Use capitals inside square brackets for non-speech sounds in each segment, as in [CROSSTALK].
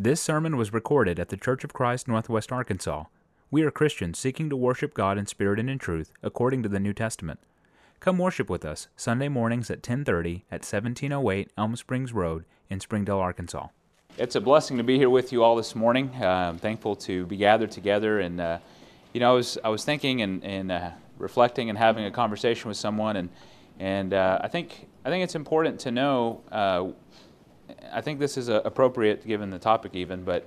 This sermon was recorded at the Church of Christ, Northwest Arkansas. We are Christians seeking to worship God in spirit and in truth, according to the New Testament. Come worship with us Sunday mornings at 10:30 at 1708 Elm Springs Road in Springdale, Arkansas. It's a blessing to be here with you all this morning. Uh, I'm thankful to be gathered together, and uh, you know, I was I was thinking and, and uh, reflecting and having a conversation with someone, and and uh, I think I think it's important to know uh, I think this is uh, appropriate given the topic, even, but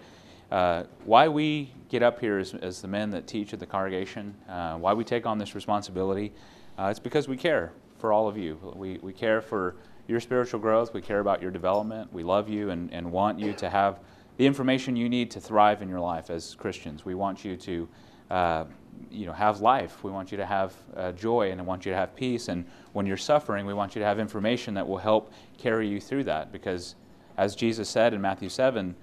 uh, why we get up here as, as, the men that teach at the congregation, uh, why we take on this responsibility, uh, it's because we care for all of you. We, we care for your spiritual growth, we care about your development, we love you and, and want you to have the information you need to thrive in your life as Christians. We want you to uh, you know, have life. We want you to have uh, joy and I want you to have peace. And when you're suffering, we want you to have information that will help carry you through that because as Jesus said in Matthew 7,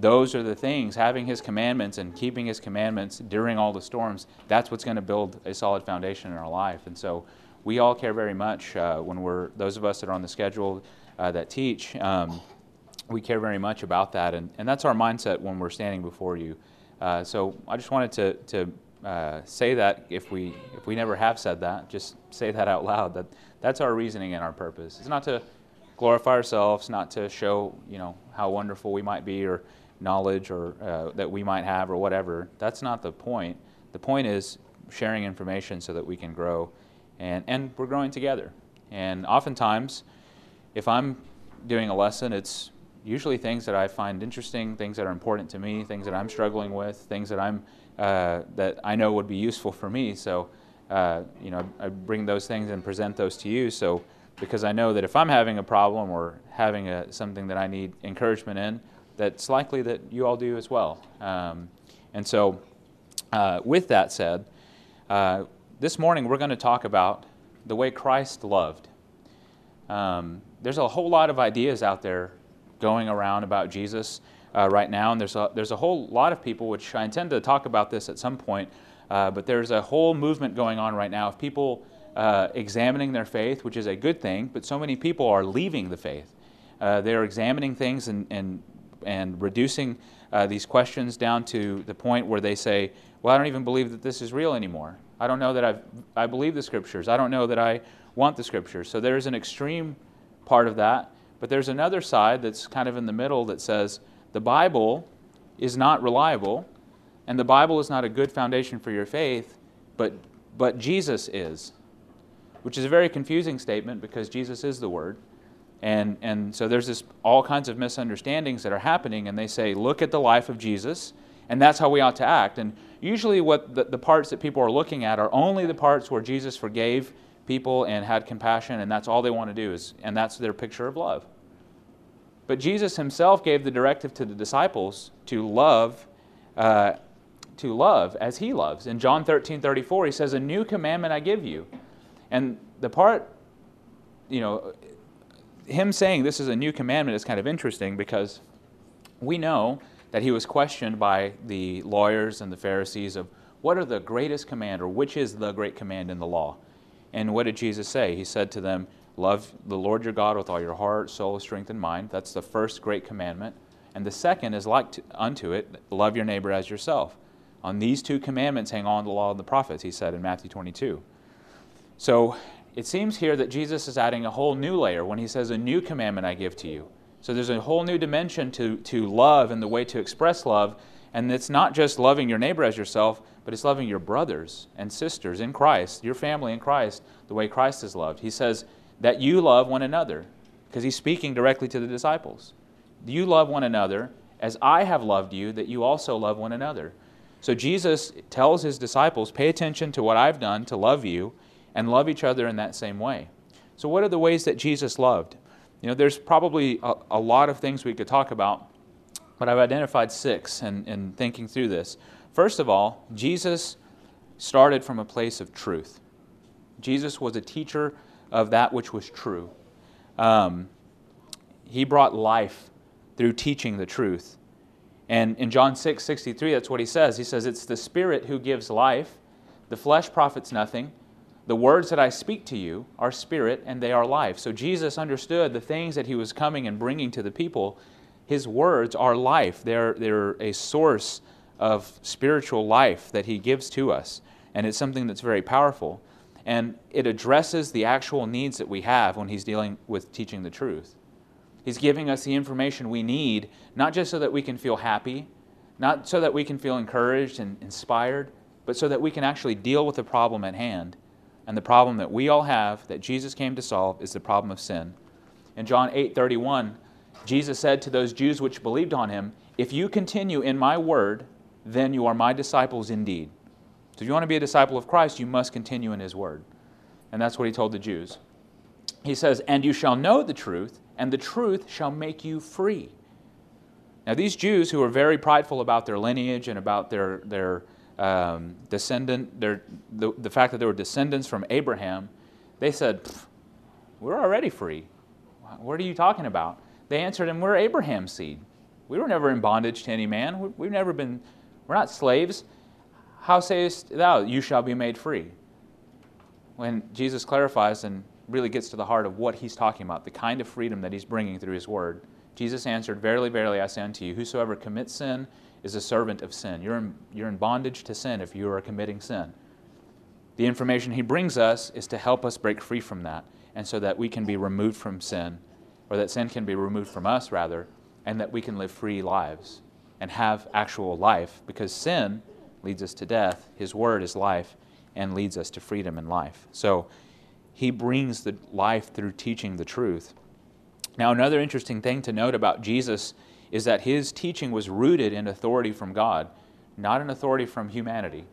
those are the things, having his commandments and keeping his commandments during all the storms, that's what's going to build a solid foundation in our life. And so we all care very much uh, when we're, those of us that are on the schedule uh, that teach, um, we care very much about that. And, and that's our mindset when we're standing before you. Uh, so I just wanted to, to uh, say that if we, if we never have said that, just say that out loud. That, that's our reasoning and our purpose. It's not to glorify ourselves, not to show, you know, how wonderful we might be or knowledge or uh, that we might have or whatever. That's not the point. The point is sharing information so that we can grow, and and we're growing together. And oftentimes, if I'm doing a lesson, it's usually things that I find interesting, things that are important to me, things that I'm struggling with, things that I'm uh, that I know would be useful for me. So, uh, you know, I bring those things and present those to you. So because I know that if I'm having a problem or having a, something that I need encouragement in, that's likely that you all do as well. Um, and so, uh, with that said, uh, this morning we're going to talk about the way Christ loved. Um, there's a whole lot of ideas out there going around about Jesus uh, right now, and there's a, there's a whole lot of people, which I intend to talk about this at some point, uh, but there's a whole movement going on right now of people uh, examining their faith, which is a good thing, but so many people are leaving the faith. Uh, they're examining things and, and, and reducing uh, these questions down to the point where they say, Well, I don't even believe that this is real anymore. I don't know that I've, I believe the scriptures. I don't know that I want the scriptures. So there's an extreme part of that. But there's another side that's kind of in the middle that says the Bible is not reliable and the Bible is not a good foundation for your faith, but, but Jesus is which is a very confusing statement because Jesus is the Word. And, and so there's this all kinds of misunderstandings that are happening, and they say, look at the life of Jesus, and that's how we ought to act. And usually, what the, the parts that people are looking at are only the parts where Jesus forgave people and had compassion, and that's all they want to do, is, and that's their picture of love. But Jesus himself gave the directive to the disciples to love, uh, to love as he loves. In John 13 34, he says, A new commandment I give you and the part, you know, him saying this is a new commandment is kind of interesting because we know that he was questioned by the lawyers and the Pharisees of what are the greatest command or which is the great command in the law. And what did Jesus say? He said to them, Love the Lord your God with all your heart, soul, strength, and mind. That's the first great commandment. And the second is like to, unto it, love your neighbor as yourself. On these two commandments hang on the law and the prophets, he said in Matthew 22. So it seems here that Jesus is adding a whole new layer when he says, A new commandment I give to you. So there's a whole new dimension to, to love and the way to express love. And it's not just loving your neighbor as yourself, but it's loving your brothers and sisters in Christ, your family in Christ, the way Christ is loved. He says that you love one another, because he's speaking directly to the disciples. You love one another as I have loved you, that you also love one another. So Jesus tells his disciples, pay attention to what I've done to love you and love each other in that same way. So, what are the ways that Jesus loved? You know, there's probably a, a lot of things we could talk about, but I've identified six in, in thinking through this. First of all, Jesus started from a place of truth. Jesus was a teacher of that which was true. Um, he brought life through teaching the truth. And in John 6 63, that's what he says. He says, It's the Spirit who gives life, the flesh profits nothing. The words that I speak to you are spirit and they are life. So Jesus understood the things that he was coming and bringing to the people His words are life, they're, they're a source of spiritual life that He gives to us. And it's something that's very powerful. And it addresses the actual needs that we have when He's dealing with teaching the truth. He's giving us the information we need, not just so that we can feel happy, not so that we can feel encouraged and inspired, but so that we can actually deal with the problem at hand. And the problem that we all have, that Jesus came to solve, is the problem of sin. In John 8 31, Jesus said to those Jews which believed on him, If you continue in my word, then you are my disciples indeed. So if you want to be a disciple of Christ, you must continue in his word. And that's what he told the Jews. He says, And you shall know the truth, and the truth shall make you free. Now, these Jews who were very prideful about their lineage and about their, their um, descendant, the, the fact that they were descendants from Abraham, they said, We're already free. What are you talking about? They answered him, We're Abraham's seed. We were never in bondage to any man. We've never been, we're not slaves. How sayest thou, you shall be made free? When Jesus clarifies and really gets to the heart of what he's talking about, the kind of freedom that he's bringing through his word, Jesus answered, Verily, verily, I say unto you, whosoever commits sin is a servant of sin. You're in, you're in bondage to sin if you are committing sin. The information he brings us is to help us break free from that, and so that we can be removed from sin, or that sin can be removed from us, rather, and that we can live free lives and have actual life, because sin leads us to death. His word is life and leads us to freedom and life. So he brings the life through teaching the truth. Now, another interesting thing to note about Jesus is that his teaching was rooted in authority from God, not in authority from humanity.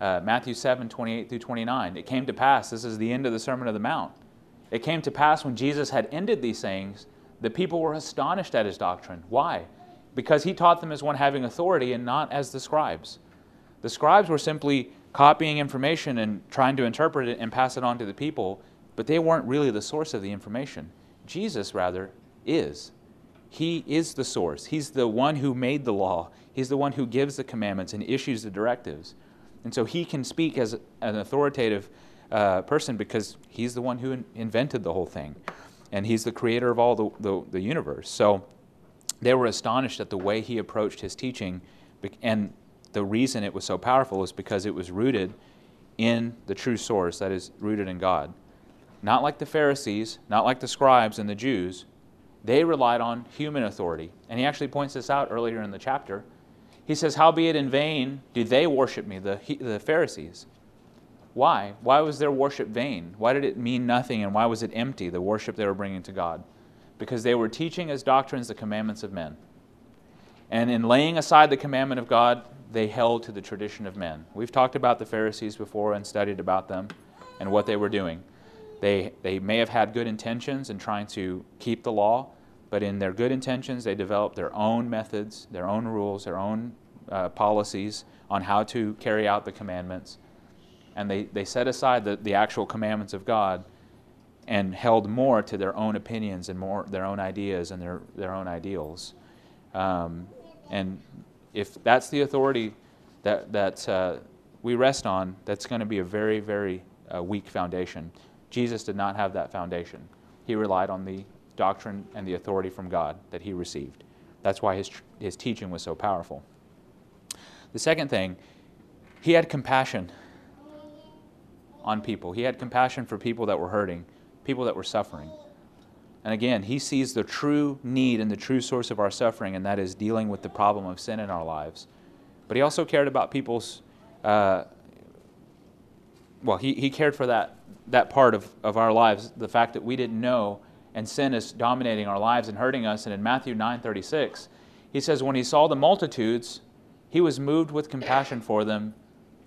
Uh, Matthew 7 28 through 29. It came to pass, this is the end of the Sermon of the Mount. It came to pass when Jesus had ended these sayings, the people were astonished at his doctrine. Why? Because he taught them as one having authority and not as the scribes. The scribes were simply copying information and trying to interpret it and pass it on to the people, but they weren't really the source of the information. Jesus, rather, is. He is the source. He's the one who made the law. He's the one who gives the commandments and issues the directives. And so he can speak as an authoritative uh, person because he's the one who in- invented the whole thing. And he's the creator of all the, the, the universe. So they were astonished at the way he approached his teaching. And the reason it was so powerful is because it was rooted in the true source, that is, rooted in God not like the Pharisees, not like the scribes and the Jews. They relied on human authority. And he actually points this out earlier in the chapter. He says, Howbeit in vain do they worship me, the, the Pharisees. Why? Why was their worship vain? Why did it mean nothing and why was it empty, the worship they were bringing to God? Because they were teaching as doctrines the commandments of men. And in laying aside the commandment of God, they held to the tradition of men. We've talked about the Pharisees before and studied about them and what they were doing. They, they may have had good intentions in trying to keep the law, but in their good intentions, they developed their own methods, their own rules, their own uh, policies on how to carry out the commandments. And they, they set aside the, the actual commandments of God and held more to their own opinions and more their own ideas and their, their own ideals. Um, and if that's the authority that, that uh, we rest on, that's going to be a very, very uh, weak foundation. Jesus did not have that foundation. He relied on the doctrine and the authority from God that he received. That's why his, his teaching was so powerful. The second thing, he had compassion on people. He had compassion for people that were hurting, people that were suffering. And again, he sees the true need and the true source of our suffering, and that is dealing with the problem of sin in our lives. But he also cared about people's, uh, well, he, he cared for that that part of, of our lives, the fact that we didn't know and sin is dominating our lives and hurting us. And in Matthew 9:36, he says, When he saw the multitudes, he was moved with compassion for them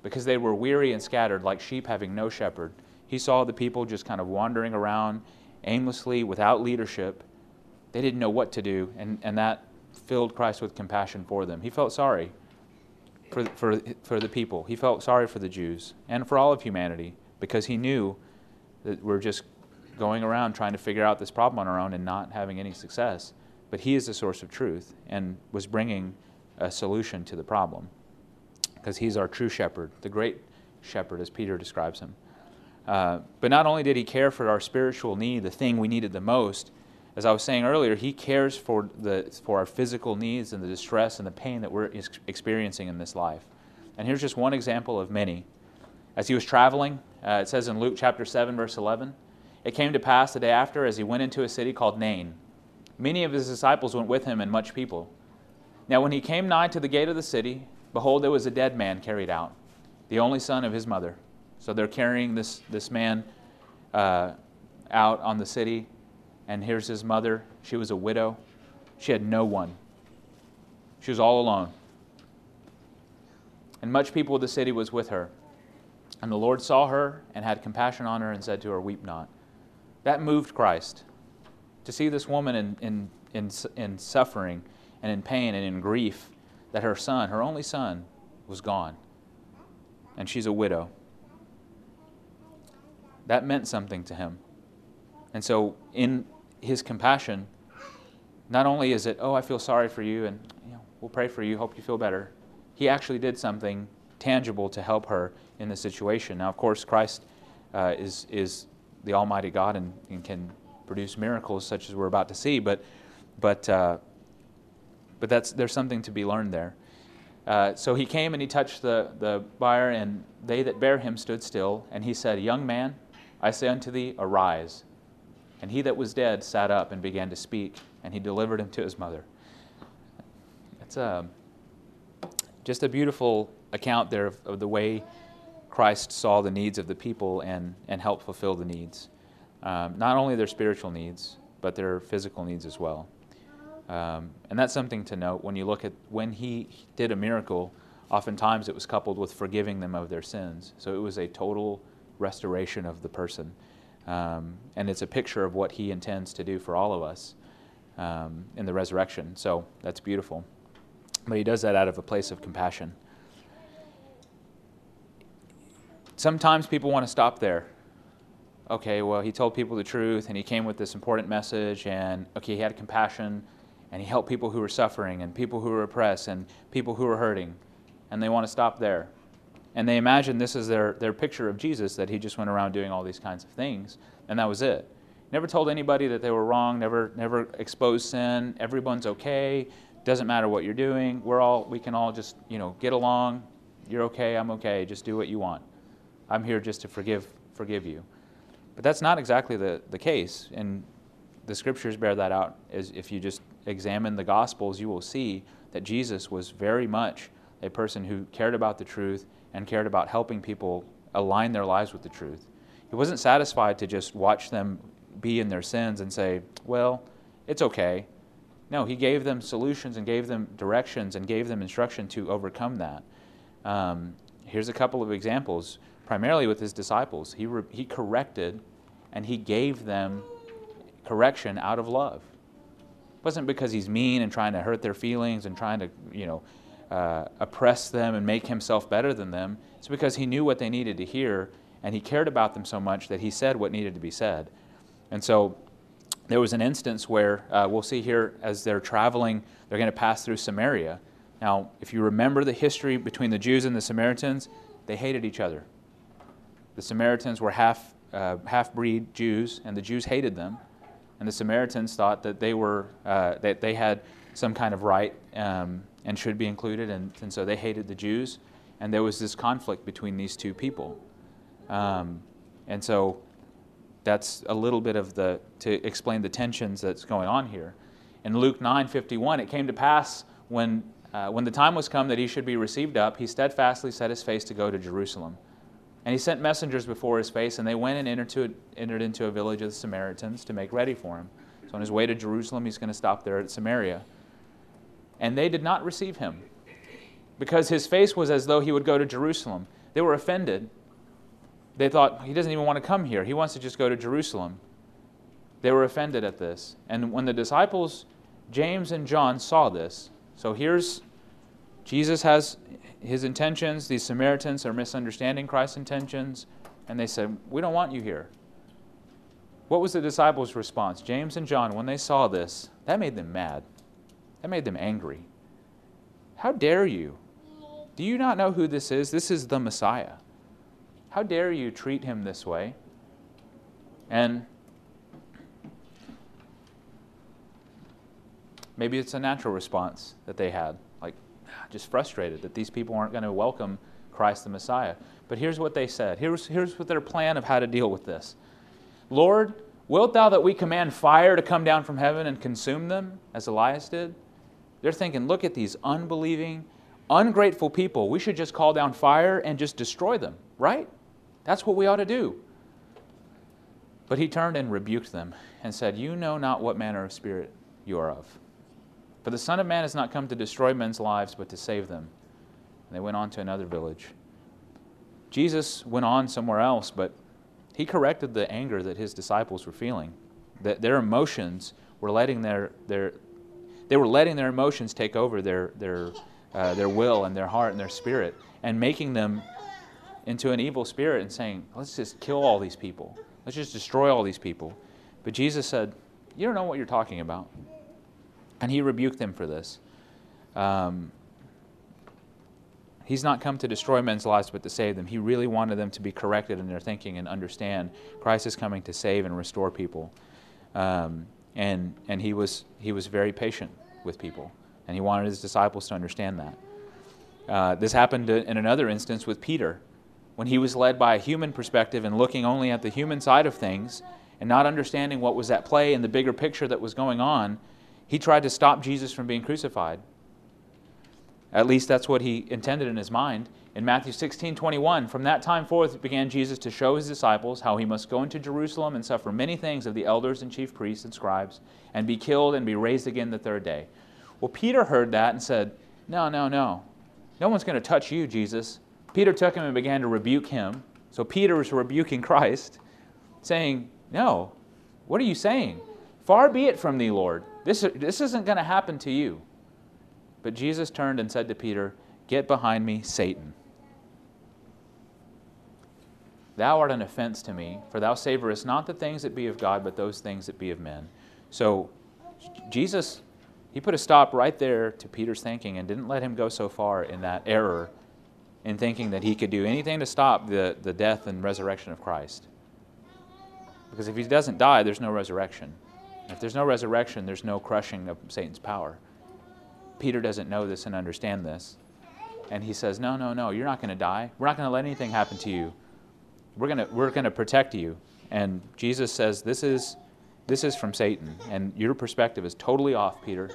because they were weary and scattered, like sheep having no shepherd. He saw the people just kind of wandering around aimlessly without leadership. They didn't know what to do, and, and that filled Christ with compassion for them. He felt sorry for, for, for the people, he felt sorry for the Jews and for all of humanity because he knew that we're just going around trying to figure out this problem on our own and not having any success. But He is the source of truth and was bringing a solution to the problem because He's our true shepherd, the great shepherd, as Peter describes Him. Uh, but not only did He care for our spiritual need, the thing we needed the most, as I was saying earlier, He cares for, the, for our physical needs and the distress and the pain that we're experiencing in this life. And here's just one example of many. As he was traveling, uh, it says in Luke chapter 7, verse 11, it came to pass the day after, as he went into a city called Nain, many of his disciples went with him and much people. Now, when he came nigh to the gate of the city, behold, there was a dead man carried out, the only son of his mother. So they're carrying this, this man uh, out on the city, and here's his mother. She was a widow, she had no one, she was all alone. And much people of the city was with her. And the Lord saw her and had compassion on her and said to her, Weep not. That moved Christ. To see this woman in, in, in, in suffering and in pain and in grief that her son, her only son, was gone. And she's a widow. That meant something to him. And so, in his compassion, not only is it, oh, I feel sorry for you, and you know, we'll pray for you, hope you feel better, he actually did something tangible to help her in the situation. Now, of course, Christ uh, is, is the Almighty God and, and, can produce miracles such as we're about to see, but, but uh, but that's, there's something to be learned there. Uh, so he came and he touched the, the bier, and they that bare him stood still. And he said, Young man, I say unto thee, arise. And he that was dead sat up and began to speak, and he delivered him to his mother. It's a, um, just a beautiful account there of, of the way Christ saw the needs of the people and, and helped fulfill the needs. Um, not only their spiritual needs, but their physical needs as well. Um, and that's something to note when you look at when he did a miracle, oftentimes it was coupled with forgiving them of their sins. So it was a total restoration of the person. Um, and it's a picture of what he intends to do for all of us um, in the resurrection. So that's beautiful. But he does that out of a place of compassion. Sometimes people want to stop there. Okay, well, he told people the truth and he came with this important message, and okay, he had compassion and he helped people who were suffering and people who were oppressed and people who were hurting. And they want to stop there. And they imagine this is their, their picture of Jesus, that he just went around doing all these kinds of things, and that was it. Never told anybody that they were wrong, never, never exposed sin. Everyone's okay. Doesn't matter what you're doing. We're all, we can all just, you know, get along. You're okay, I'm okay. Just do what you want. I'm here just to forgive, forgive you. But that's not exactly the, the case. And the scriptures bear that out. Is if you just examine the Gospels, you will see that Jesus was very much a person who cared about the truth and cared about helping people align their lives with the truth. He wasn't satisfied to just watch them be in their sins and say, well, it's okay. No, he gave them solutions and gave them directions and gave them instruction to overcome that. Um, here's a couple of examples, primarily with his disciples. He, re- he corrected and he gave them correction out of love. It wasn't because he's mean and trying to hurt their feelings and trying to, you know, uh, oppress them and make himself better than them. It's because he knew what they needed to hear and he cared about them so much that he said what needed to be said. And so there was an instance where uh, we'll see here as they're traveling, they're going to pass through Samaria. Now, if you remember the history between the Jews and the Samaritans, they hated each other. The Samaritans were half, uh, half breed Jews, and the Jews hated them and the Samaritans thought that they were uh, that they had some kind of right um, and should be included, and, and so they hated the Jews, and there was this conflict between these two people, um, and so that's a little bit of the to explain the tensions that's going on here. In Luke 9:51, it came to pass when uh, when the time was come that he should be received up, he steadfastly set his face to go to Jerusalem. And he sent messengers before his face, and they went and entered, to, entered into a village of the Samaritans to make ready for him. So on his way to Jerusalem, he's going to stop there at Samaria. And they did not receive him because his face was as though he would go to Jerusalem. They were offended. They thought, he doesn't even want to come here. He wants to just go to Jerusalem. They were offended at this. And when the disciples, James and John, saw this, so here's Jesus has his intentions. These Samaritans are misunderstanding Christ's intentions, and they said, We don't want you here. What was the disciples' response? James and John, when they saw this, that made them mad. That made them angry. How dare you? Do you not know who this is? This is the Messiah. How dare you treat him this way? And Maybe it's a natural response that they had, just frustrated that these people aren't going to welcome Christ the Messiah. But here's what they said. Here's, here's what their plan of how to deal with this. Lord, wilt thou that we command fire to come down from heaven and consume them, as Elias did? They're thinking, look at these unbelieving, ungrateful people. We should just call down fire and just destroy them, right? That's what we ought to do. But he turned and rebuked them and said, You know not what manner of spirit you are of. For the Son of Man has not come to destroy men's lives, but to save them. And they went on to another village. Jesus went on somewhere else, but he corrected the anger that his disciples were feeling. That their emotions were letting their, their they were letting their emotions take over their, their, uh, their will and their heart and their spirit and making them into an evil spirit and saying, let's just kill all these people. Let's just destroy all these people. But Jesus said, You don't know what you're talking about. And he rebuked them for this. Um, he's not come to destroy men's lives, but to save them. He really wanted them to be corrected in their thinking and understand Christ is coming to save and restore people. Um, and and he was he was very patient with people, and he wanted his disciples to understand that. Uh, this happened in another instance with Peter, when he was led by a human perspective and looking only at the human side of things, and not understanding what was at play in the bigger picture that was going on. He tried to stop Jesus from being crucified. At least that's what he intended in his mind. In Matthew 16 21, from that time forth began Jesus to show his disciples how he must go into Jerusalem and suffer many things of the elders and chief priests and scribes, and be killed and be raised again the third day. Well, Peter heard that and said, No, no, no. No one's going to touch you, Jesus. Peter took him and began to rebuke him. So Peter was rebuking [LAUGHS] Christ, saying, No, what are you saying? Far be it from thee, Lord. This, this isn't going to happen to you. But Jesus turned and said to Peter, Get behind me, Satan. Thou art an offense to me, for thou savorest not the things that be of God, but those things that be of men. So Jesus, he put a stop right there to Peter's thinking and didn't let him go so far in that error in thinking that he could do anything to stop the, the death and resurrection of Christ. Because if he doesn't die, there's no resurrection. If there's no resurrection, there's no crushing of Satan's power. Peter doesn't know this and understand this. And he says, No, no, no, you're not going to die. We're not going to let anything happen to you we're going to we're going to protect you. And Jesus says, this is, this is from Satan. And your perspective is totally off, Peter.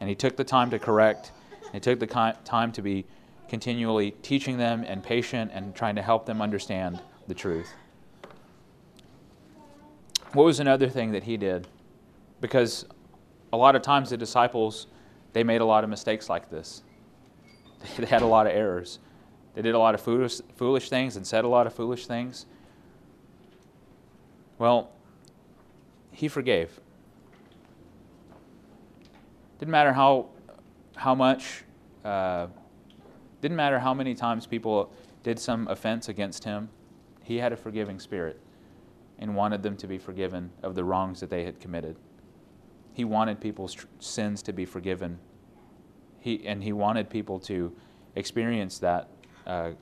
And he took the time to correct. He took the time to be continually teaching them and patient and trying to help them understand the truth. What was another thing that he did? Because a lot of times the disciples, they made a lot of mistakes like this. [LAUGHS] They had a lot of errors. They did a lot of foolish, foolish things and said a lot of foolish things. Well, he forgave. Didn't matter how, how much, uh, didn't matter how many times people did some offense against him. He had a forgiving spirit and wanted them to be forgiven of the wrongs that they had committed. He wanted people's sins to be forgiven. He, and he wanted people to experience that uh,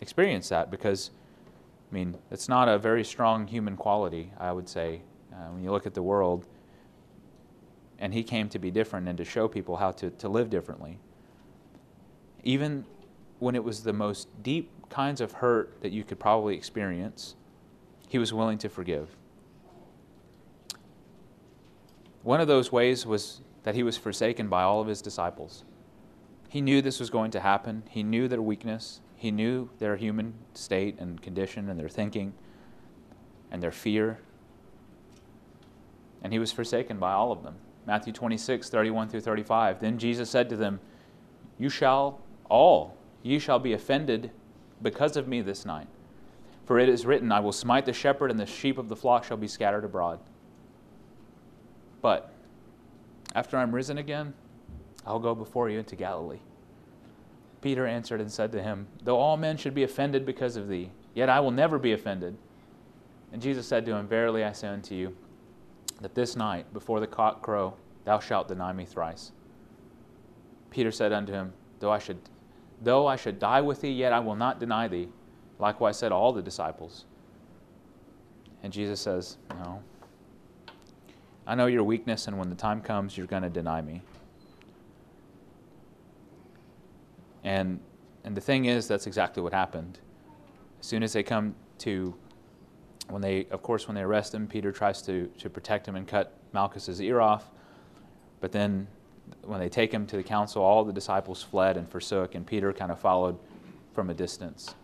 experience that because, I mean, it's not a very strong human quality, I would say, uh, when you look at the world. And he came to be different and to show people how to, to live differently. Even when it was the most deep kinds of hurt that you could probably experience, he was willing to forgive. One of those ways was that he was forsaken by all of his disciples. He knew this was going to happen. He knew their weakness. He knew their human state and condition and their thinking and their fear. And he was forsaken by all of them. Matthew 26, 31 through 35. Then Jesus said to them, You shall all, ye shall be offended because of me this night. For it is written, I will smite the shepherd, and the sheep of the flock shall be scattered abroad. But after I'm risen again, I'll go before you into Galilee. Peter answered and said to him, Though all men should be offended because of thee, yet I will never be offended. And Jesus said to him, Verily I say unto you, that this night, before the cock crow, thou shalt deny me thrice. Peter said unto him, Though I should, though I should die with thee, yet I will not deny thee. Likewise said all the disciples. And Jesus says, No. I know your weakness, and when the time comes, you're going to deny me. And, and the thing is, that's exactly what happened. As soon as they come to, when they, of course, when they arrest him, Peter tries to, to protect him and cut Malchus's ear off. But then when they take him to the council, all the disciples fled and forsook, and Peter kind of followed from a distance.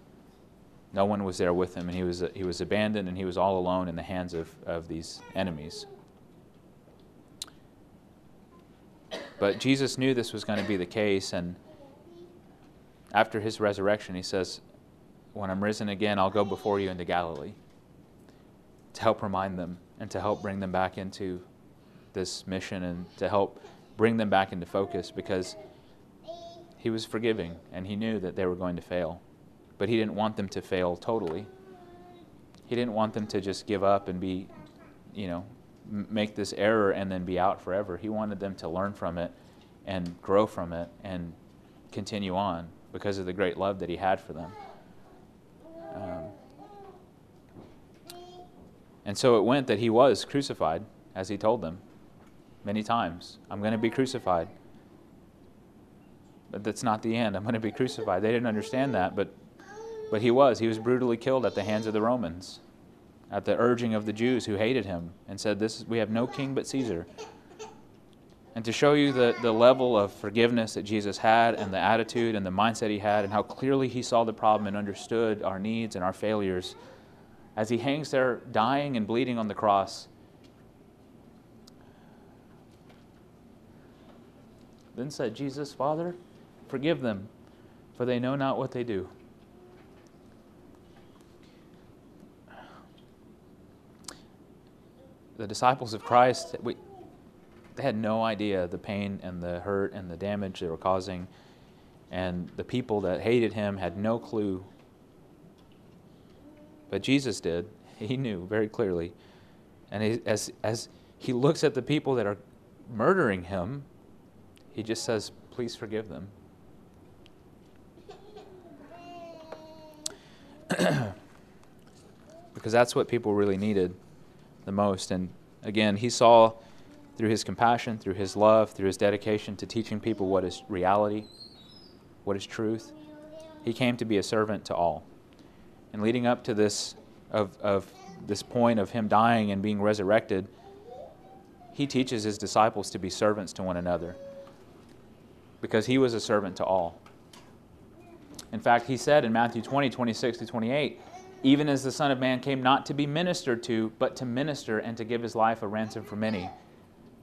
No one was there with him, and he was, he was abandoned, and he was all alone in the hands of, of these enemies. But Jesus knew this was going to be the case, and after his resurrection, he says, When I'm risen again, I'll go before you into Galilee to help remind them and to help bring them back into this mission and to help bring them back into focus because he was forgiving and he knew that they were going to fail. But he didn't want them to fail totally. He didn't want them to just give up and be, you know, make this error and then be out forever. He wanted them to learn from it and grow from it and continue on because of the great love that he had for them. Um, and so it went that he was crucified, as he told them many times. I'm going to be crucified. But that's not the end. I'm going to be crucified. They didn't understand that, but, but he was. He was brutally killed at the hands of the Romans, at the urging of the Jews who hated him and said, this, We have no king but Caesar. And to show you the, the level of forgiveness that Jesus had and the attitude and the mindset he had and how clearly he saw the problem and understood our needs and our failures, as he hangs there dying and bleeding on the cross, Then said Jesus, Father, forgive them, for they know not what they do. The disciples of Christ, we, they had no idea the pain and the hurt and the damage they were causing. And the people that hated him had no clue. But Jesus did. He knew very clearly. And he, as, as he looks at the people that are murdering him, he just says, Please forgive them. [CLEARS THROAT] because that's what people really needed the most. And again, he saw through his compassion, through his love, through his dedication to teaching people what is reality, what is truth, he came to be a servant to all. And leading up to this of, of this point of him dying and being resurrected, he teaches his disciples to be servants to one another because he was a servant to all. In fact, he said in Matthew 20, 26 to 28, even as the Son of Man came not to be ministered to, but to minister and to give his life a ransom for many.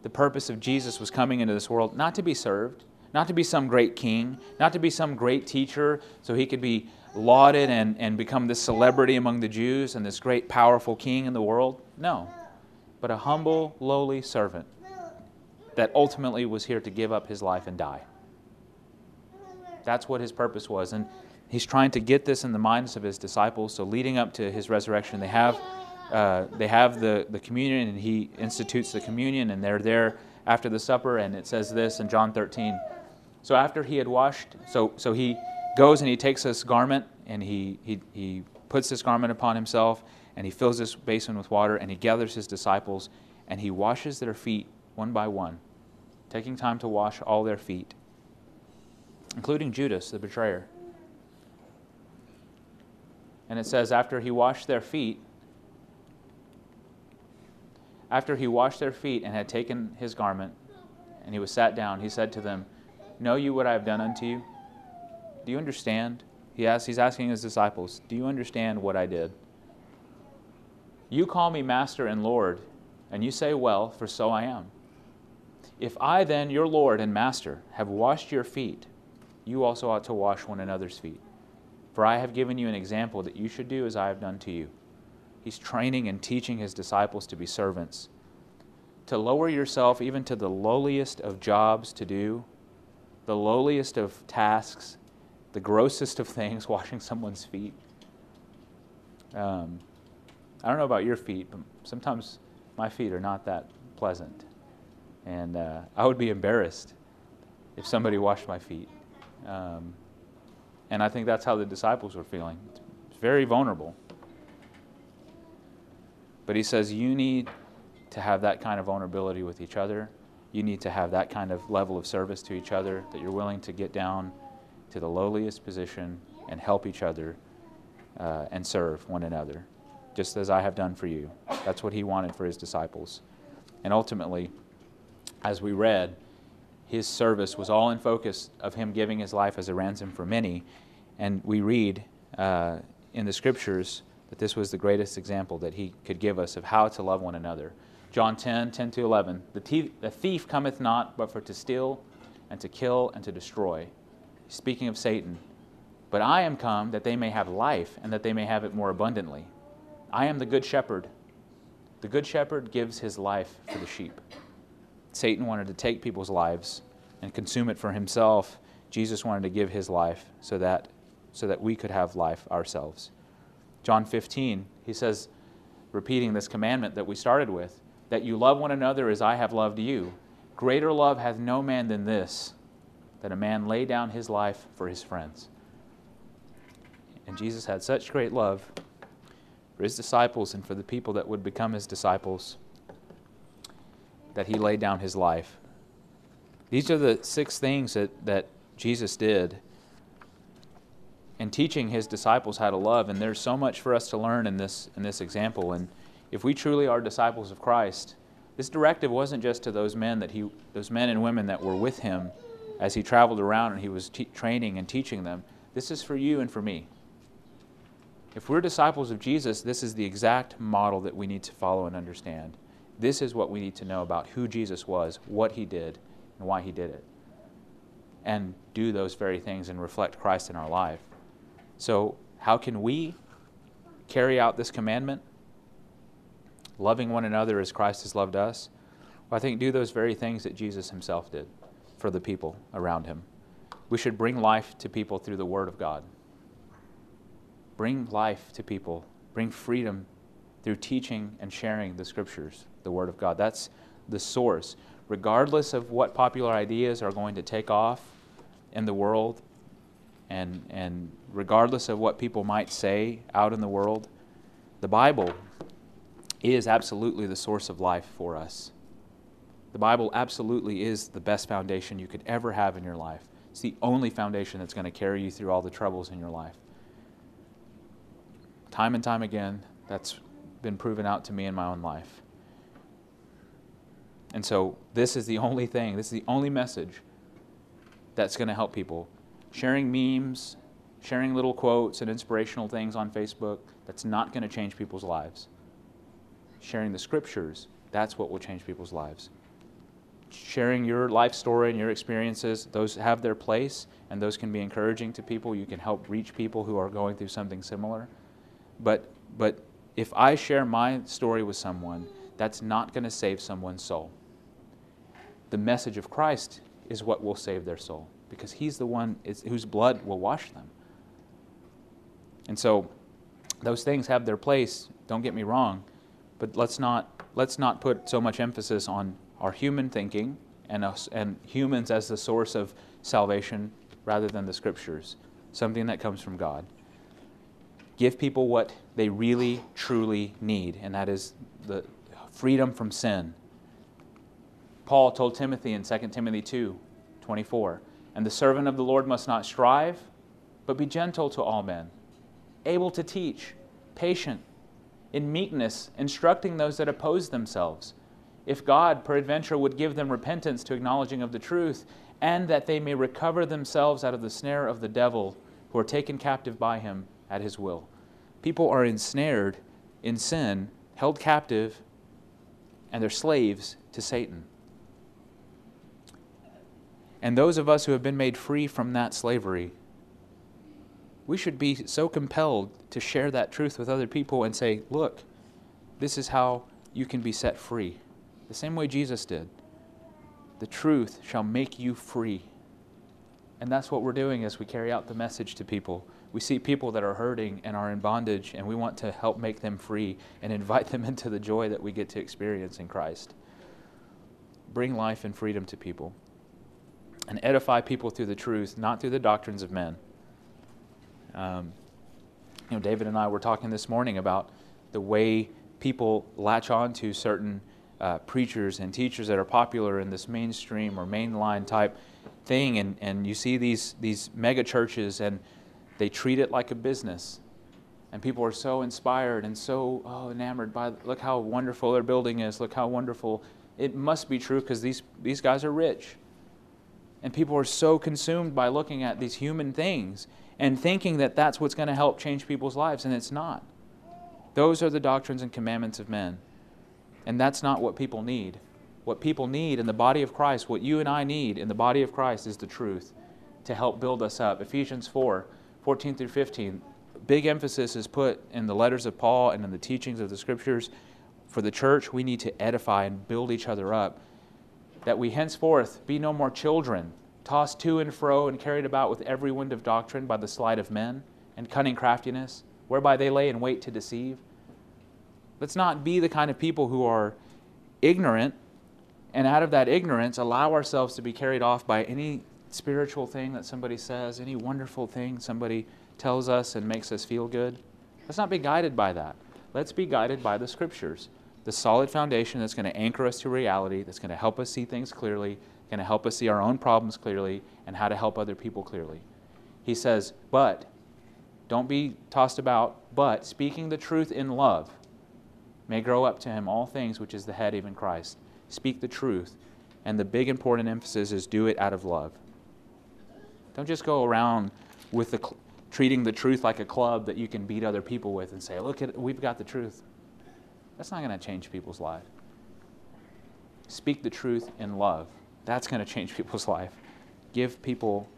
The purpose of Jesus was coming into this world not to be served, not to be some great king, not to be some great teacher so he could be lauded and, and become this celebrity among the Jews and this great powerful king in the world. No, but a humble, lowly servant that ultimately was here to give up his life and die. That's what his purpose was. And he's trying to get this in the minds of his disciples. So, leading up to his resurrection, they have, uh, they have the, the communion, and he institutes the communion, and they're there after the supper. And it says this in John 13. So, after he had washed, so, so he goes and he takes this garment and he, he, he puts this garment upon himself and he fills this basin with water and he gathers his disciples and he washes their feet one by one, taking time to wash all their feet including Judas, the betrayer. And it says, after he washed their feet, after he washed their feet and had taken his garment, and he was sat down, he said to them, Know you what I have done unto you? Do you understand? He asks, he's asking his disciples, Do you understand what I did? You call me Master and Lord, and you say, Well, for so I am. If I then, your Lord and Master, have washed your feet, you also ought to wash one another's feet. For I have given you an example that you should do as I have done to you. He's training and teaching his disciples to be servants, to lower yourself even to the lowliest of jobs to do, the lowliest of tasks, the grossest of things, [LAUGHS] washing someone's feet. Um, I don't know about your feet, but sometimes my feet are not that pleasant. And uh, I would be embarrassed if somebody washed my feet. Um, and I think that's how the disciples were feeling. It's very vulnerable. But he says, You need to have that kind of vulnerability with each other. You need to have that kind of level of service to each other, that you're willing to get down to the lowliest position and help each other uh, and serve one another, just as I have done for you. That's what he wanted for his disciples. And ultimately, as we read, his service was all in focus of him giving his life as a ransom for many. And we read uh, in the scriptures that this was the greatest example that he could give us of how to love one another. John 10, 10 to 11. The, the thief cometh not but for to steal and to kill and to destroy. Speaking of Satan, but I am come that they may have life and that they may have it more abundantly. I am the good shepherd. The good shepherd gives his life for the sheep. Satan wanted to take people's lives and consume it for himself. Jesus wanted to give his life so that, so that we could have life ourselves. John 15, he says, repeating this commandment that we started with, that you love one another as I have loved you. Greater love hath no man than this, that a man lay down his life for his friends. And Jesus had such great love for his disciples and for the people that would become his disciples that he laid down his life. These are the six things that, that Jesus did in teaching his disciples how to love. And there's so much for us to learn in this, in this example. And if we truly are disciples of Christ, this directive wasn't just to those men that he, those men and women that were with him as he traveled around and he was training and teaching them. This is for you and for me. If we're disciples of Jesus, this is the exact model that we need to follow and understand. This is what we need to know about who Jesus was, what he did, and why he did it. And do those very things and reflect Christ in our life. So, how can we carry out this commandment? Loving one another as Christ has loved us? Well, I think do those very things that Jesus himself did for the people around him. We should bring life to people through the Word of God bring life to people, bring freedom through teaching and sharing the scriptures, the Word of God. That's the source. Regardless of what popular ideas are going to take off in the world, and, and regardless of what people might say out in the world, the Bible is absolutely the source of life for us. The Bible absolutely is the best foundation you could ever have in your life. It's the only foundation that's going to carry you through all the troubles in your life. Time and time again, that's been proven out to me in my own life. And so, this is the only thing, this is the only message that's going to help people. Sharing memes, sharing little quotes and inspirational things on Facebook, that's not going to change people's lives. Sharing the scriptures, that's what will change people's lives. Sharing your life story and your experiences, those have their place and those can be encouraging to people. You can help reach people who are going through something similar. But, but if I share my story with someone, that's not going to save someone's soul. The message of Christ is what will save their soul because He's the one whose blood will wash them. And so those things have their place, don't get me wrong, but let's not, let's not put so much emphasis on our human thinking and, us, and humans as the source of salvation rather than the scriptures, something that comes from God give people what they really, truly need, and that is the freedom from sin. Paul told Timothy in 2 Timothy 2 24, and the servant of the Lord must not strive, but be gentle to all men, able to teach, patient, in meekness, instructing those that oppose themselves. If God, peradventure, would give them repentance to acknowledging of the truth, and that they may recover themselves out of the snare of the devil, who are taken captive by him at his will. People are ensnared in sin, held captive, and they're slaves to Satan. And those of us who have been made free from that slavery, we should be so compelled to share that truth with other people and say, look, this is how you can be set free. The same way Jesus did. The truth shall make you free. And that's what we're doing as we carry out the message to people we see people that are hurting and are in bondage, and we want to help make them free and invite them [LAUGHS] into the joy that we get to experience in Christ. Bring life and freedom to people and edify people through the truth, not through the doctrines of men. Um, you know, David and I were talking this morning about the way people latch on to certain uh, preachers and teachers that are popular in this mainstream or mainline type thing, and, and you see these, these mega churches and they treat it like a business. And people are so inspired and so oh, enamored by look how wonderful their building is, look how wonderful. It must be true because these, these guys are rich. And people are so consumed by looking at these human things and thinking that that's what's going to help change people's lives, and it's not. Those are the doctrines and commandments of men. And that's not what people need. What people need in the body of Christ, what you and I need in the body of Christ, is the truth to help build us up. Ephesians 4 14 through 15. Big emphasis is put in the letters of Paul and in the teachings of the scriptures. For the church, we need to edify and build each other up that we henceforth be no more children, tossed to and fro and carried about with every wind of doctrine by the sleight of men and cunning craftiness, whereby they lay in wait to deceive. Let's not be the kind of people who are ignorant and out of that ignorance allow ourselves to be carried off by any spiritual thing that somebody says, any wonderful thing somebody tells us and makes us feel good. Let's not be guided by that. Let's be guided by the scriptures the solid foundation that's going to anchor us to reality, that's going to help us see things clearly, going to help us see our own problems clearly, and how to help other people clearly. He says, but, don't be tossed about, but speaking the truth in love may grow up to him all things, which is the head, even Christ. Speak the truth. And the big important emphasis is do it out of love. Don't just go around with the, treating the truth like a club that you can beat other people with and say, look at we've got the truth. That's not going to change people's life. Speak the truth in love. That's going to change [LAUGHS] people's life. Give people,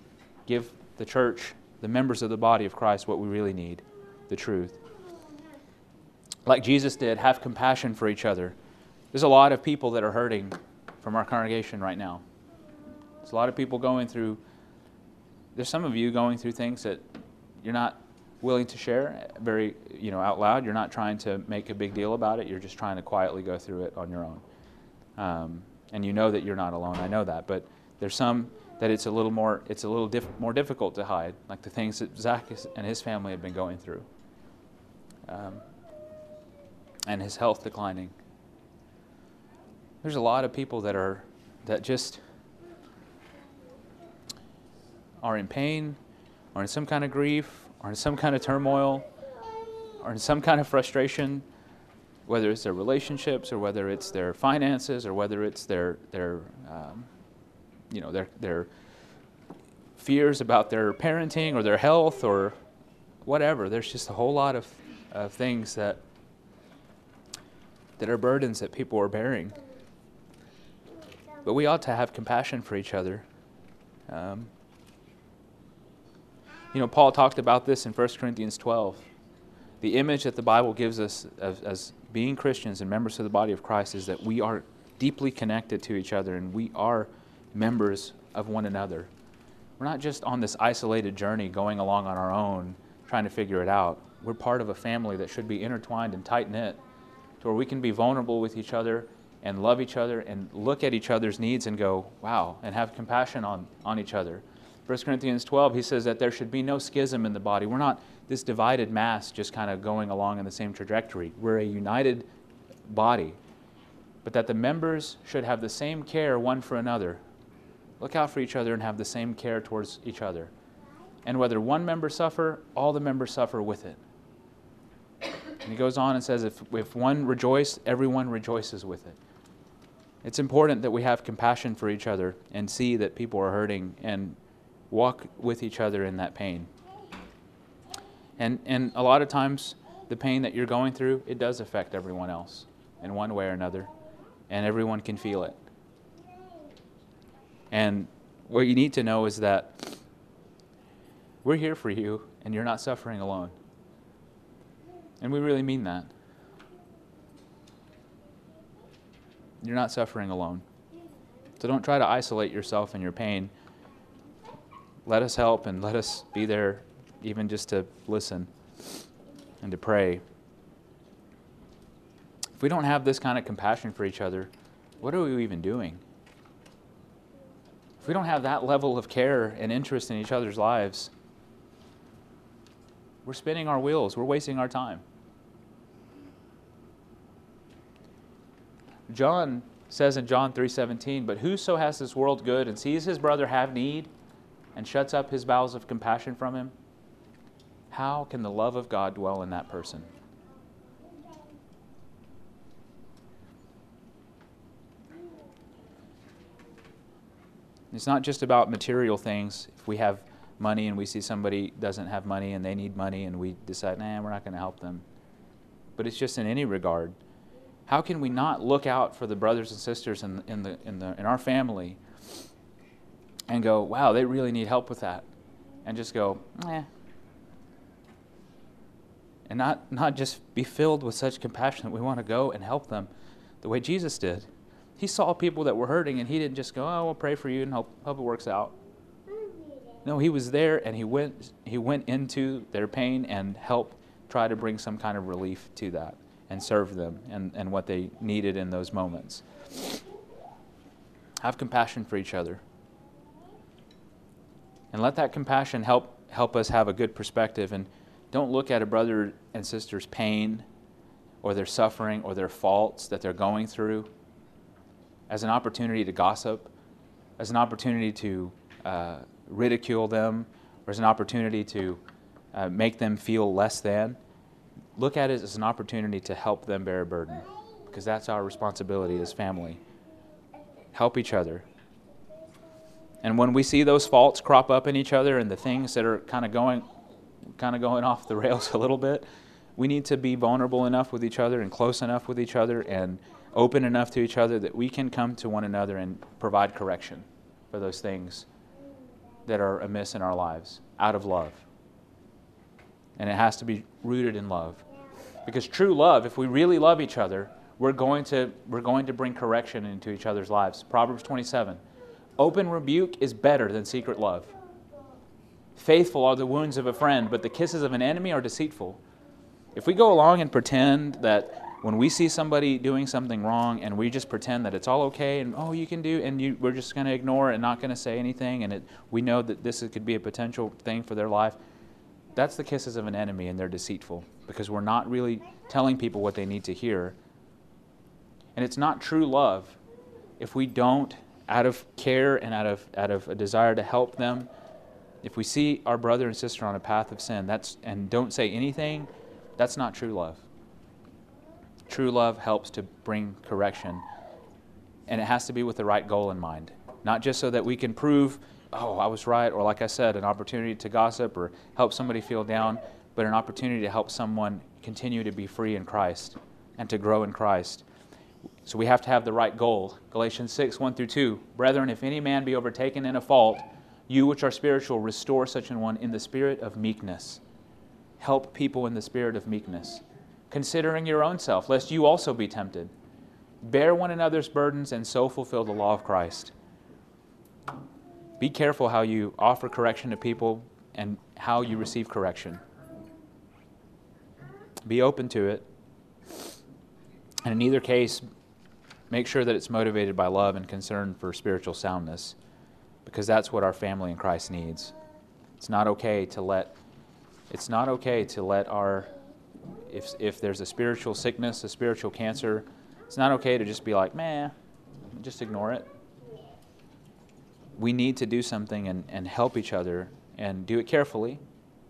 give the church, the members of the body of Christ, what we really need the truth. Like Jesus did, have compassion for each other. There's a lot of people that are hurting from our congregation right now. There's a lot of people going through, there's some of you going through things that you're not willing to share very you know out loud. You're not trying to make a big deal about it. You're just trying to quietly go through it on your own. Um, and you know that you're not alone. I know that, but there's some that it's a little more it's a little more difficult to hide, like the things that Zach and his family have been going through, um, and his health declining. There's a lot of people that are that just are in pain, or in some kind of grief, or in some kind of turmoil or in some kind of frustration, whether it's their relationships or whether it's their finances or whether it's their, their um, you know, their, their fears about their parenting or their health or whatever. There's just a whole lot of, of things that, that are burdens that people are bearing. But we ought to have compassion for each other. Um, you know, Paul talked about this in 1 Corinthians 12. The image that the Bible gives us as, as being Christians and members of the body of Christ is that we are deeply connected to each other and we are members of one another. We're not just on this isolated journey going along on our own trying to figure it out. We're part of a family that should be intertwined and tight knit to where we can be vulnerable with each other and love each other and look at each other's needs and go, wow, and have compassion on, on each other. 1 Corinthians 12, he says that there should be no schism in the body. We're not this divided mass just kind of going along in the same trajectory. We're a united body, but that the members should have the same care one for another. Look out for each other and have the same care towards each other. And whether one member suffer, all the members suffer with it. And he goes on and says, if, if one rejoice, everyone rejoices with it. It's important that we have compassion for each other and see that people are hurting and walk with each other in that pain. And, and a lot of times, the pain that you're going through, it does affect everyone else in one way or another, and everyone can feel it. And what you need to know is that we're here for you, and you're not suffering alone. And we really mean that. You're not suffering alone. So don't try to isolate yourself in your pain let us help and let us be there even just to listen and to pray. If we don't have this kind of compassion for each other, what are we even doing? If we don't have that level of care and interest in each other's lives, we're spinning our wheels, we're wasting our time. John says in John 3:17, "But whoso has this world good and sees his brother have need and shuts up his bowels of compassion from him, how can the love of God dwell in that person?" It's not just about material things. If we have money and we see somebody doesn't have money and they need money and we decide, nah, we're not going to help them. But it's just in any regard. How can we not look out for the brothers and sisters in, in, the, in, the, in our family and go, wow, they really need help with that? And just go, eh. And not, not just be filled with such compassion that we want to go and help them the way Jesus did. He saw people that were hurting and he didn't just go, oh, we'll pray for you and hope, hope it works out. No, he was there and he went, he went into their pain and helped try to bring some kind of relief to that and serve them and, and what they needed in those moments. Have compassion for each other. And let that compassion help, help us have a good perspective. And don't look at a brother and sister's pain or their suffering or their faults that they're going through as an opportunity to gossip, as an opportunity to uh, ridicule them, or as an opportunity to uh, make them feel less than. Look at it as an opportunity to help them bear a burden, because that's our responsibility as family. Help each other. And when we see those faults crop up in each other and the things that are kind of going, kind of going [LAUGHS] off the rails a little bit, we need to be vulnerable enough with each other and close enough with each other and open enough to each other that we can come to one another and provide correction for those things that are amiss in our lives out of love. And it has to be rooted in love. Because true love, if we really love each other, we're going to, we're going to bring correction into each other's lives. Proverbs 27 Open rebuke is better than secret love. Faithful are the wounds of a friend, but the kisses of an enemy are deceitful. If we go along and pretend that when we see somebody doing something wrong and we just pretend that it's all okay and oh you can do and you, we're just going to ignore it and not going to say anything and it, we know that this could be a potential thing for their life that's the kisses of an enemy and they're deceitful because we're not really telling people what they need to hear and it's not true love if we don't out of care and out of out of a desire to help them if we see our brother and sister on a path of sin that's and don't say anything that's not true love True love helps to bring correction, and it has to be with the right goal in mind. Not just so that we can prove, oh, I was right, or like I said, an opportunity to gossip or help somebody feel down, but an opportunity to help someone continue to be free in Christ and to grow in Christ. So we have to have the right goal. Galatians 6, 1 through 2. Brethren, if any man be overtaken in a fault, you which are spiritual, restore such an one in the spirit of meekness. Help people in the spirit of meekness considering your own self, lest you also be tempted. Bear one another's burdens and so fulfill the law of Christ. Be careful how you offer correction to people and how you receive correction. Be open to it. And in either case, make sure that it's motivated by love and concern for spiritual soundness, because that's what our family in Christ needs. It's not okay to let it's not okay to let our if, if there's a spiritual sickness, a spiritual cancer, it's not okay to just be like, man, just ignore it. We need to do something and, and help each other and do it carefully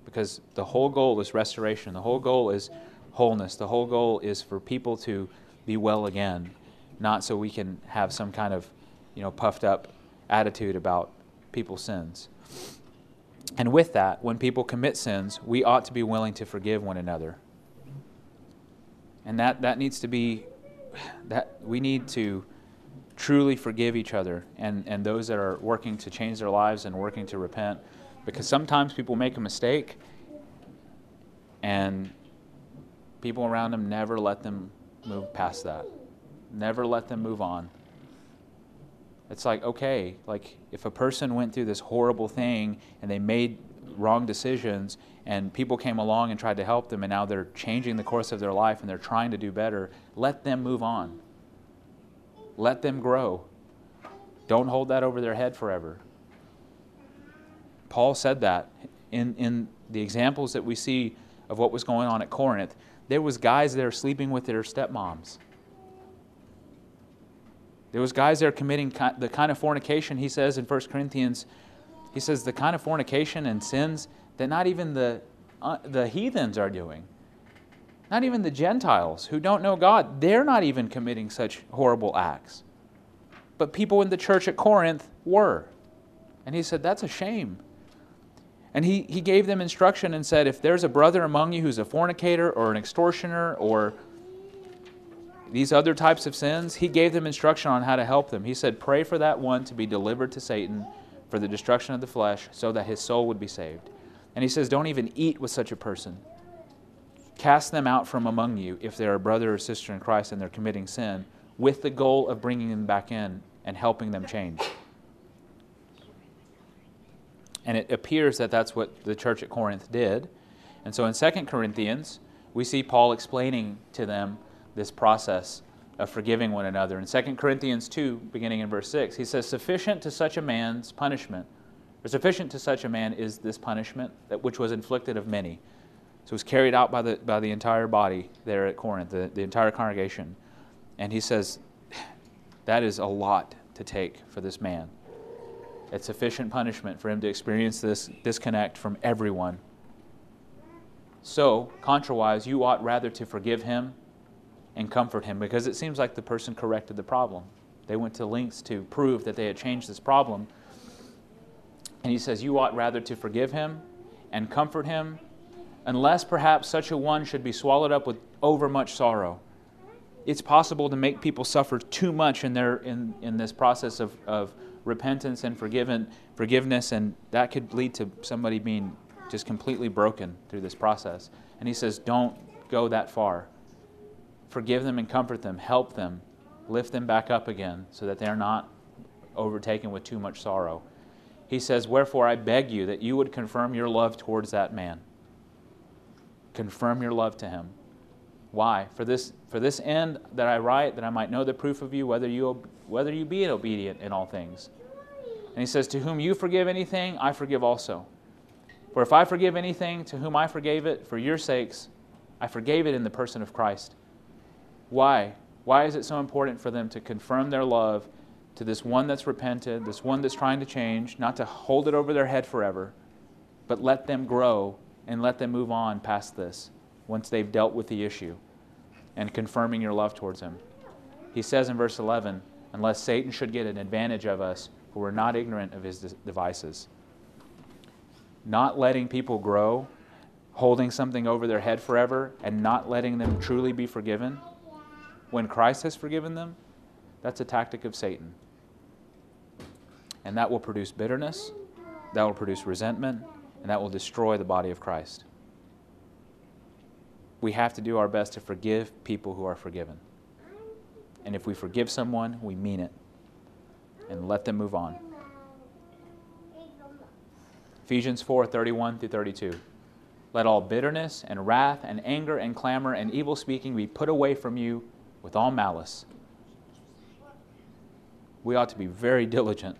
because the whole goal is restoration. The whole goal is wholeness. The whole goal is for people to be well again, not so we can have some kind of, you know, puffed up attitude about people's sins. And with that, when people commit sins, we ought to be willing to forgive one another and that, that needs to be, that we need to truly forgive each other and, and those that are working to change their lives and working to repent. Because sometimes people make a mistake and people around them never let them move past that. Never let them move on. It's like, okay, like if a person went through this horrible thing and they made wrong decisions and people came along and tried to help them and now they're changing the course of their life and they're trying to do better, let them move on. Let them grow. Don't hold that over their head forever. Paul said that in, in the examples that we see of what was going on at Corinth. There was guys there sleeping with their stepmoms. There was guys there committing the kind of fornication, he says in 1 Corinthians, he says the kind of fornication and sins that not even the, uh, the heathens are doing. Not even the Gentiles who don't know God, they're not even committing such horrible acts. But people in the church at Corinth were. And he said, That's a shame. And he, he gave them instruction and said, If there's a brother among you who's a fornicator or an extortioner or these other types of sins, he gave them instruction on how to help them. He said, Pray for that one to be delivered to Satan for the destruction of the flesh so that his soul would be saved. And he says, Don't even eat with such a person. Cast them out from among you if they're a brother or sister in Christ and they're committing sin, with the goal of bringing them back in and helping them change. And it appears that that's what the church at Corinth did. And so in 2 Corinthians, we see Paul explaining to them this process of forgiving one another. In 2 Corinthians 2, beginning in verse 6, he says, Sufficient to such a man's punishment, or sufficient to such a man is this punishment that which was inflicted of many. So it was carried out by the, by the entire body there at Corinth, the, the entire congregation. And he says, That is a lot to take for this man. It's sufficient punishment for him to experience this disconnect from everyone. So, contrawise, you ought rather to forgive him and comfort him because it seems like the person corrected the problem. They went to lengths to prove that they had changed this problem. And he says, You ought rather to forgive him and comfort him, unless perhaps such a one should be swallowed up with overmuch sorrow. It's possible to make people suffer too much in, their, in, in this process of, of repentance and forgiven, forgiveness, and that could lead to somebody being just completely broken through this process. And he says, Don't go that far forgive them and comfort them, help them, lift them back up again so that they are not overtaken with too much sorrow. He says, Wherefore I beg you that you would confirm your love towards that man. Confirm your love to him. Why? For this, for this end that I write, that I might know the proof of you, whether you, whether you be obedient in all things. And he says, To whom you forgive anything, I forgive also. For if I forgive anything to whom I forgave it, for your sakes, I forgave it in the person of Christ why? Why is it so important for them to confirm their love to this one that's repented, this one that's trying to change, not to hold it over their head forever, but let them grow and let them move on past this once they've dealt with the issue and confirming your love towards him? He says in verse 11, unless Satan should get an advantage of us, for we're not ignorant of his devices. Not letting people grow, holding something over their head forever, and not letting them truly be forgiven when Christ has forgiven them, that's a tactic of Satan. And that will produce bitterness, that will produce resentment, and that will destroy the body of Christ. We have to do our best to forgive people who are forgiven. And if we forgive someone, we mean it. And let them move on. Ephesians 4 31 through 32. Let all bitterness and wrath and anger and clamor and evil speaking be put away from you with all malice. We ought to be very diligent.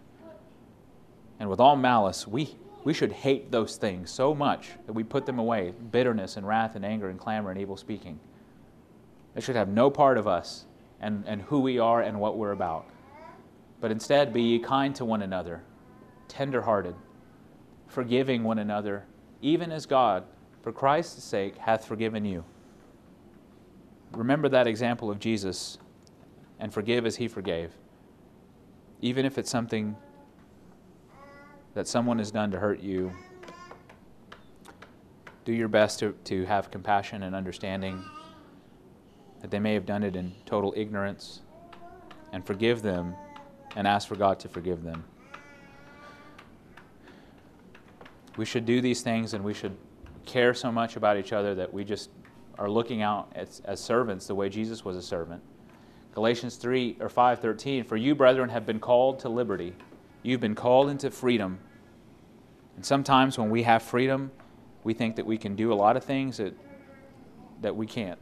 And with all malice, we, we should hate those things so much that we put them away bitterness and wrath and anger and clamor and evil speaking. They should have no part of us and, and who we are and what we're about. But instead, be ye kind to one another, tender hearted, forgiving one another, even as God, for Christ's sake, hath forgiven you remember that example of Jesus and forgive as he forgave. Even if it's something that someone has done to hurt you, do your best to, to have compassion and understanding that they may have done it in total ignorance and forgive them and ask for God to forgive them. We should do these things and we should care so much about each other that we just are looking out as, as servants the way Jesus was a servant. Galatians 3 or 5:13 For you brethren have been called to liberty. You've been called into freedom. And sometimes when we have freedom, we think that we can do a lot of things that that we can't.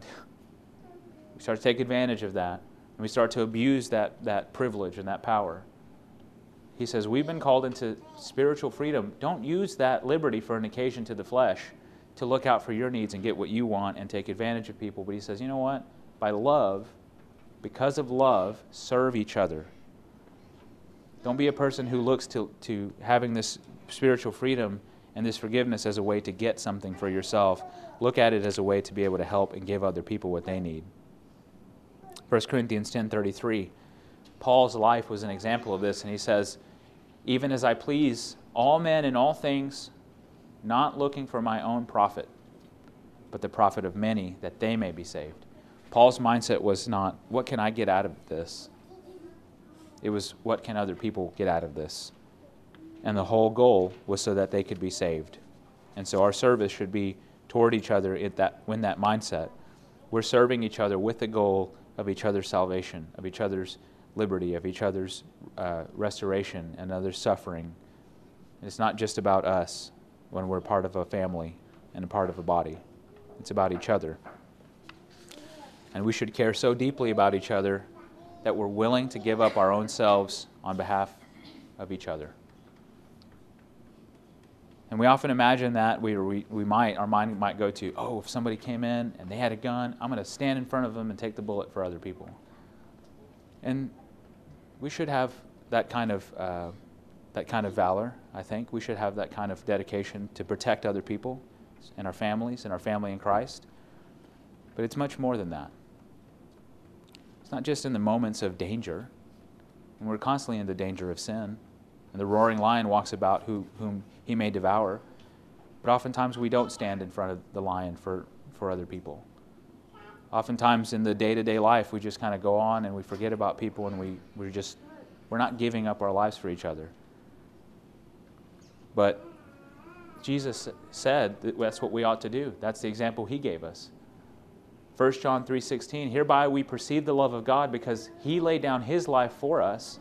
We start to take advantage of that. And we start to abuse that, that privilege and that power. He says, We've been called into spiritual freedom. Don't use that liberty for an occasion to the flesh to look out for your needs and get what you want and take advantage of people. But he says, you know what? By love, because of love, serve each other. Don't be a person who looks to, to having this spiritual freedom and this forgiveness as a way to get something for yourself. Look at it as a way to be able to help and give other people what they need. 1 Corinthians 10:33 Paul's life was an example of this and he says, "Even as I please all men in all things, not looking for my own profit, but the profit of many that they may be saved." Paul's mindset was not, "What can I get out of this?" It was, "What can other people get out of this?" And the whole goal was so that they could be saved. And so our service should be toward each other in that, in that mindset. We're serving each other with the goal of each other's salvation, of each other's liberty, of each other's uh, restoration and others' suffering. And it's not just about us when we're part of a family and a part of a body, it's about each other. And we should care so deeply about each other that we're willing to give up our own selves on behalf of each other. And we often imagine that we, we, we might, our mind might go to, oh, if somebody came in and they had a gun, I'm going to stand in front of them and take the bullet for other people. And we should have that kind of, uh, that kind of valor, I think. We should have that kind of dedication to protect other people and our families and our family in Christ. But it's much more than that. It's not just in the moments of danger, and we're constantly in the danger of sin. And the roaring lion walks about who, whom he may devour. But oftentimes we don't stand in front of the lion for, for other people. Oftentimes in the day to day life, we just kind of go on and we forget about people and we, we're just, we're not giving up our lives for each other. But Jesus said that that's what we ought to do. That's the example he gave us. 1 John 3:16 Hereby we perceive the love of God because he laid down his life for us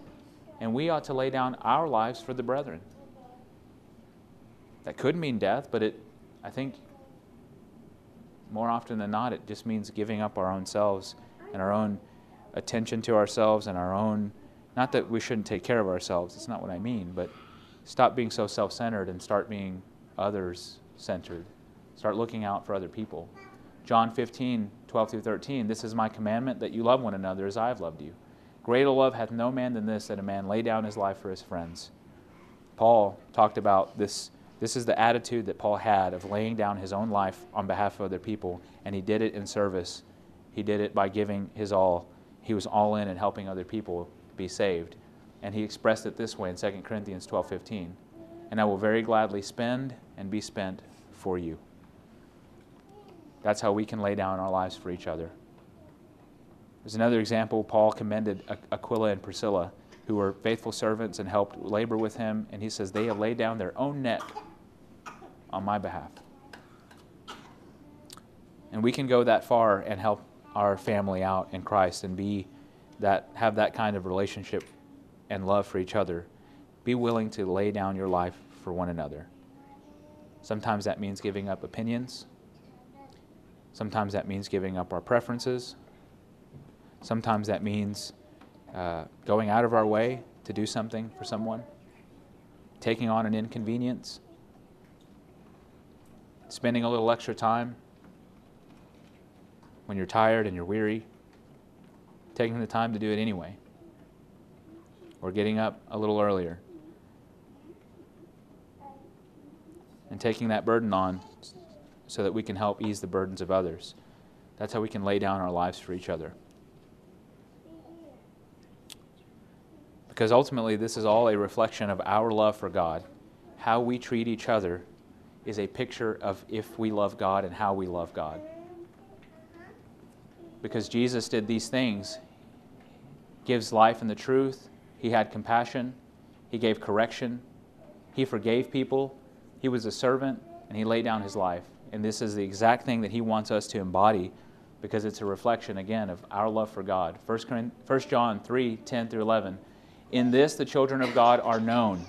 and we ought to lay down our lives for the brethren. That could mean death, but it, I think, more often than not, it just means giving up our own selves and our own attention to ourselves and our own. Not that we shouldn't take care of ourselves, it's not what I mean, but stop being so self centered and start being others centered. Start looking out for other people. John 15, 12 through 13, this is my commandment that you love one another as I have loved you. Greater love hath no man than this, that a man lay down his life for his friends. Paul talked about this this is the attitude that Paul had of laying down his own life on behalf of other people, and he did it in service. He did it by giving his all. He was all in and helping other people be saved. And he expressed it this way in 2 Corinthians 12:15. And I will very gladly spend and be spent for you. That's how we can lay down our lives for each other. There's another example. Paul commended Aquila and Priscilla, who were faithful servants and helped labor with him. And he says, They have laid down their own neck on my behalf. And we can go that far and help our family out in Christ and be that have that kind of relationship and love for each other. Be willing to lay down your life for one another. Sometimes that means giving up opinions. Sometimes that means giving up our preferences. Sometimes that means uh, going out of our way to do something for someone, taking on an inconvenience spending a little extra time when you're tired and you're weary, taking the time to do it anyway, or getting up a little earlier and taking that burden on so that we can help ease the burdens of others. That's how we can lay down our lives for each other. Because ultimately, this is all a reflection of our love for God. How we treat each other is a picture of if we love God and how we love God. Because Jesus did these things, gives life and the truth, he had compassion, he gave correction, he forgave people, he was a servant, and he laid down his life. And this is the exact thing that he wants us to embody because it's a reflection, again, of our love for God. 1 John 3 10 through 11. In this, the children of God are known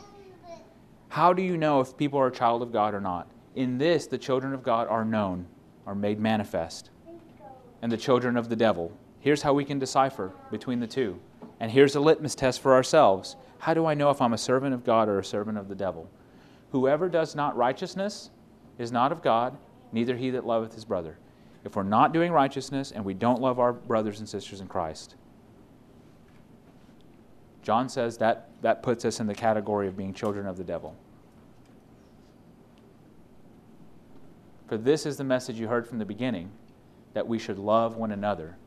how do you know if people are a child of God or not? In this, the children of God are known, are made manifest, and the children of the devil. Here's how we can decipher between the two. And here's a litmus test for ourselves. How do I know if I'm a servant of God or a servant of the devil? Whoever does not righteousness is not of God, neither he that loveth his brother. If we're not doing righteousness and we don't love our brothers and sisters in Christ, John says that that puts us in the category of being children of the devil. For this is the message you heard from the beginning that we should love one another.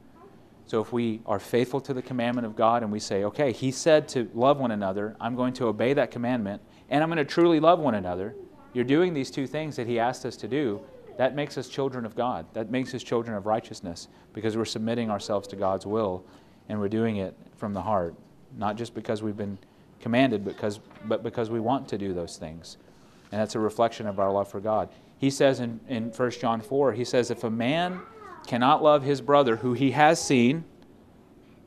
So if we are faithful to the commandment of God and we say, okay, He said to love one another, I'm going to obey that commandment, and I'm going to truly love one another, you're doing these two things that He asked us to do. That makes us children of God. That makes us children of righteousness because we're submitting ourselves to God's will and we're doing it from the heart, not just because we've been commanded, because, but because we want to do those things. And that's a reflection of our love for God. He says in, in 1 John 4, he says, If a man cannot love his brother who he has seen,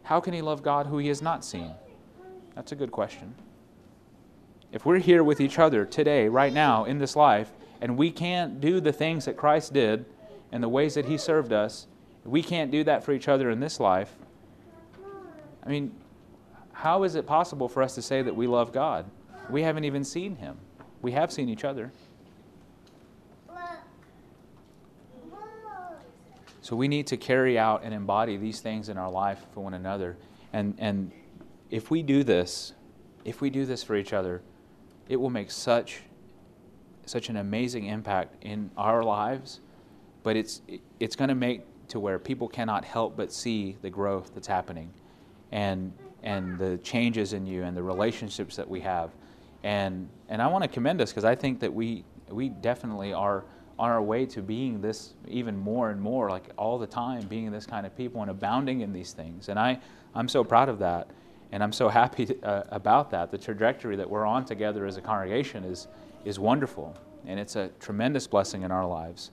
how can he love God who he has not seen? That's a good question. If we're here with each other today, right now, in this life, and we can't do the things that Christ did and the ways that he served us, we can't do that for each other in this life, I mean, how is it possible for us to say that we love God? We haven't even seen him. We have seen each other. So we need to carry out and embody these things in our life for one another. And, and if we do this, if we do this for each other, it will make such, such an amazing impact in our lives. But it's, it's going to make to where people cannot help but see the growth that's happening and, and the changes in you and the relationships that we have. And, and I want to commend us because I think that we, we definitely are on our way to being this even more and more, like all the time, being this kind of people and abounding in these things. And I, I'm so proud of that. And I'm so [LAUGHS] happy to, uh, about that. The trajectory that we're on together as a congregation is, is wonderful. And it's a tremendous blessing in our lives.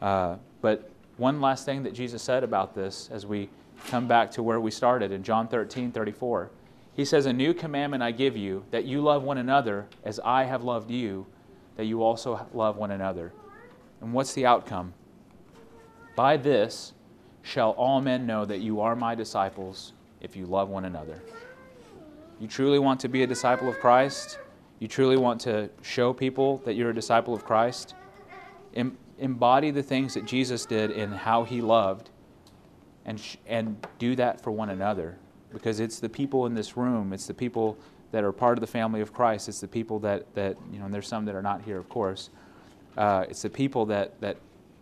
Uh, but one last thing that Jesus said about this as we come back to where we started in John 13 34. He says, A new commandment I give you, that you love one another as I have loved you, that you also love one another. And what's the outcome? By this shall all men know that you are my disciples if you love one another. You truly want to be a disciple of Christ? You truly want to show people that you're a disciple of Christ? Em- embody the things that Jesus did in how he loved and, sh- and do that for one another because it's the people in this room, it's the people that are part of the family of Christ, it's the people that, that you know, and there's some that are not here, of course uh, it's the people that, that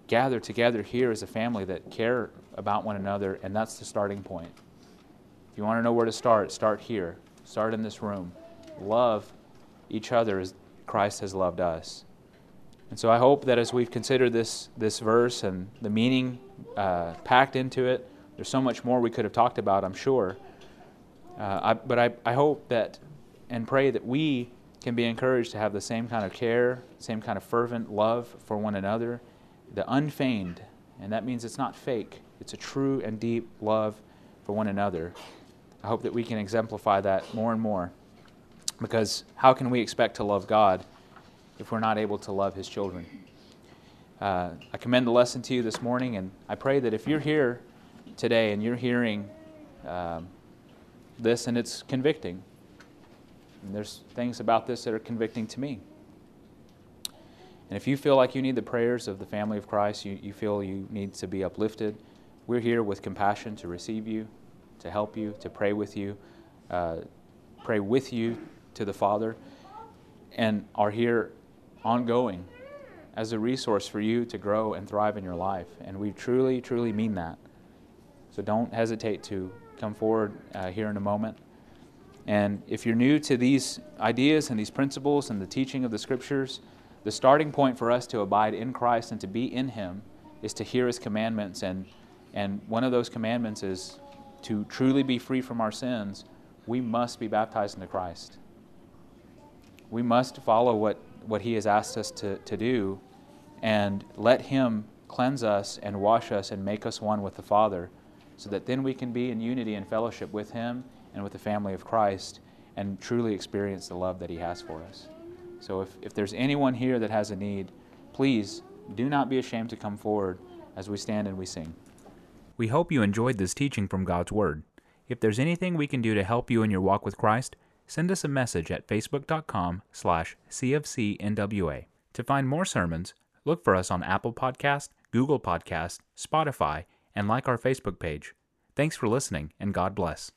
gather together here as a family that care about one another, and that's the starting point. If you want to know where to start, start here. Start in this room. Love each other as Christ has loved us. And so I hope that as we've considered this, this verse and the meaning uh, packed into it, there's so much more we could have talked about, I'm sure. Uh, I, but I, I hope that and pray that we can be encouraged to have the same kind of care, same kind of fervent love for one another, the unfeigned, and that means it's not fake, it's a true and deep love for one another. I hope that we can exemplify that more and more. Because how can we expect to love God if we're not able to love His children? Uh, I commend the lesson to you this morning, and I pray that if you're here today and you're hearing um, this and it's convicting, and there's things about this that are convicting to me. And if you feel like you need the prayers of the family of Christ, you, you feel you need to be uplifted, we're here with compassion to receive you, to help you, to pray with you, uh, pray with you to the Father, and are here ongoing as a resource for you to grow and thrive in your life. And we truly, truly mean that. So don't hesitate to come forward uh, here in a moment. And if you're new to these ideas and these principles and the teaching of the Scriptures, the starting point for us to abide in Christ and to be in Him is to hear His commandments. And, and one of those commandments is to truly be free from our sins, we must be baptized into Christ. We must follow what, what He has asked us to, to do and let Him cleanse us and wash us and make us one with the Father so that then we can be in unity and fellowship with Him and with the family of Christ and truly experience the love that He has for us. So if, if there's anyone here that has a need, please do not be ashamed to come forward as we stand and we sing. We hope you enjoyed this teaching from God's Word. If there's anything we can do to help you in your walk with Christ, send us a message at facebook.com slash cfcnwa. To find more sermons, look for us on Apple Podcast, Google Podcast, Spotify, and like our Facebook page. Thanks for listening, and God bless.